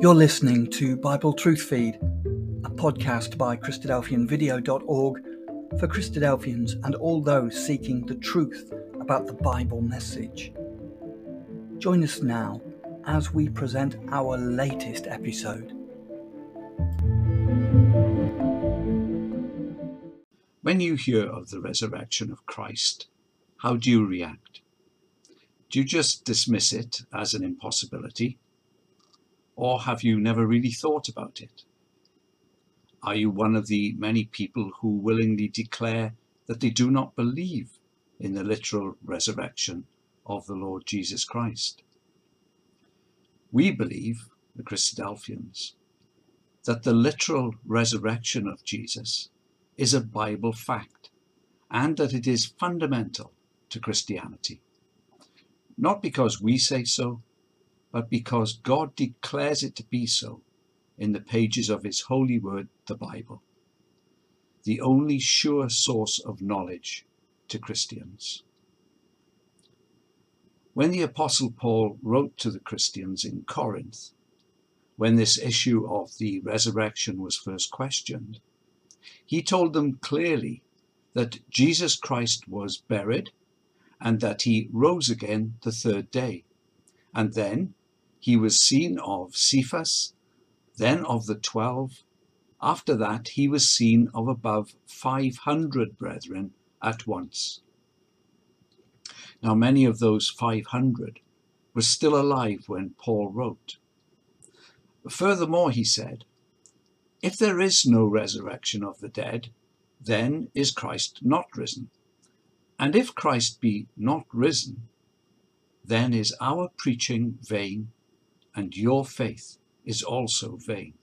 You're listening to Bible Truth Feed, a podcast by Christadelphianvideo.org for Christadelphians and all those seeking the truth about the Bible message. Join us now as we present our latest episode. When you hear of the resurrection of Christ, how do you react? Do you just dismiss it as an impossibility? Or have you never really thought about it? Are you one of the many people who willingly declare that they do not believe in the literal resurrection of the Lord Jesus Christ? We believe, the Christadelphians, that the literal resurrection of Jesus is a Bible fact and that it is fundamental to Christianity. Not because we say so, but because God declares it to be so in the pages of his holy word, the Bible, the only sure source of knowledge to Christians. When the Apostle Paul wrote to the Christians in Corinth, when this issue of the resurrection was first questioned, he told them clearly that Jesus Christ was buried and that he rose again the third day. And then he was seen of Cephas, then of the twelve. After that, he was seen of above 500 brethren at once. Now, many of those 500 were still alive when Paul wrote. Furthermore, he said, If there is no resurrection of the dead, then is Christ not risen. And if Christ be not risen, then is our preaching vain, and your faith is also vain.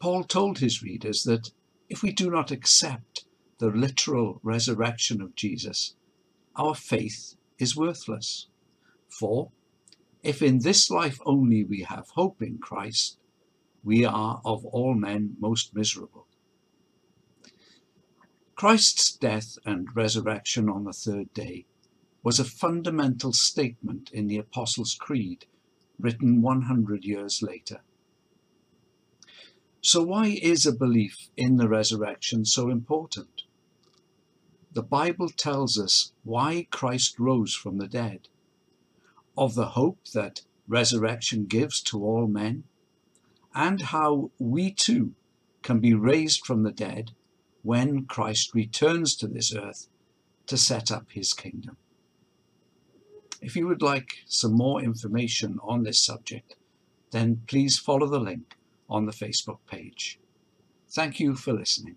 Paul told his readers that if we do not accept the literal resurrection of Jesus, our faith is worthless. For if in this life only we have hope in Christ, we are of all men most miserable. Christ's death and resurrection on the third day was a fundamental statement in the Apostles' Creed written 100 years later. So, why is a belief in the resurrection so important? The Bible tells us why Christ rose from the dead, of the hope that resurrection gives to all men, and how we too can be raised from the dead when Christ returns to this earth to set up his kingdom. If you would like some more information on this subject, then please follow the link on the Facebook page. Thank you for listening.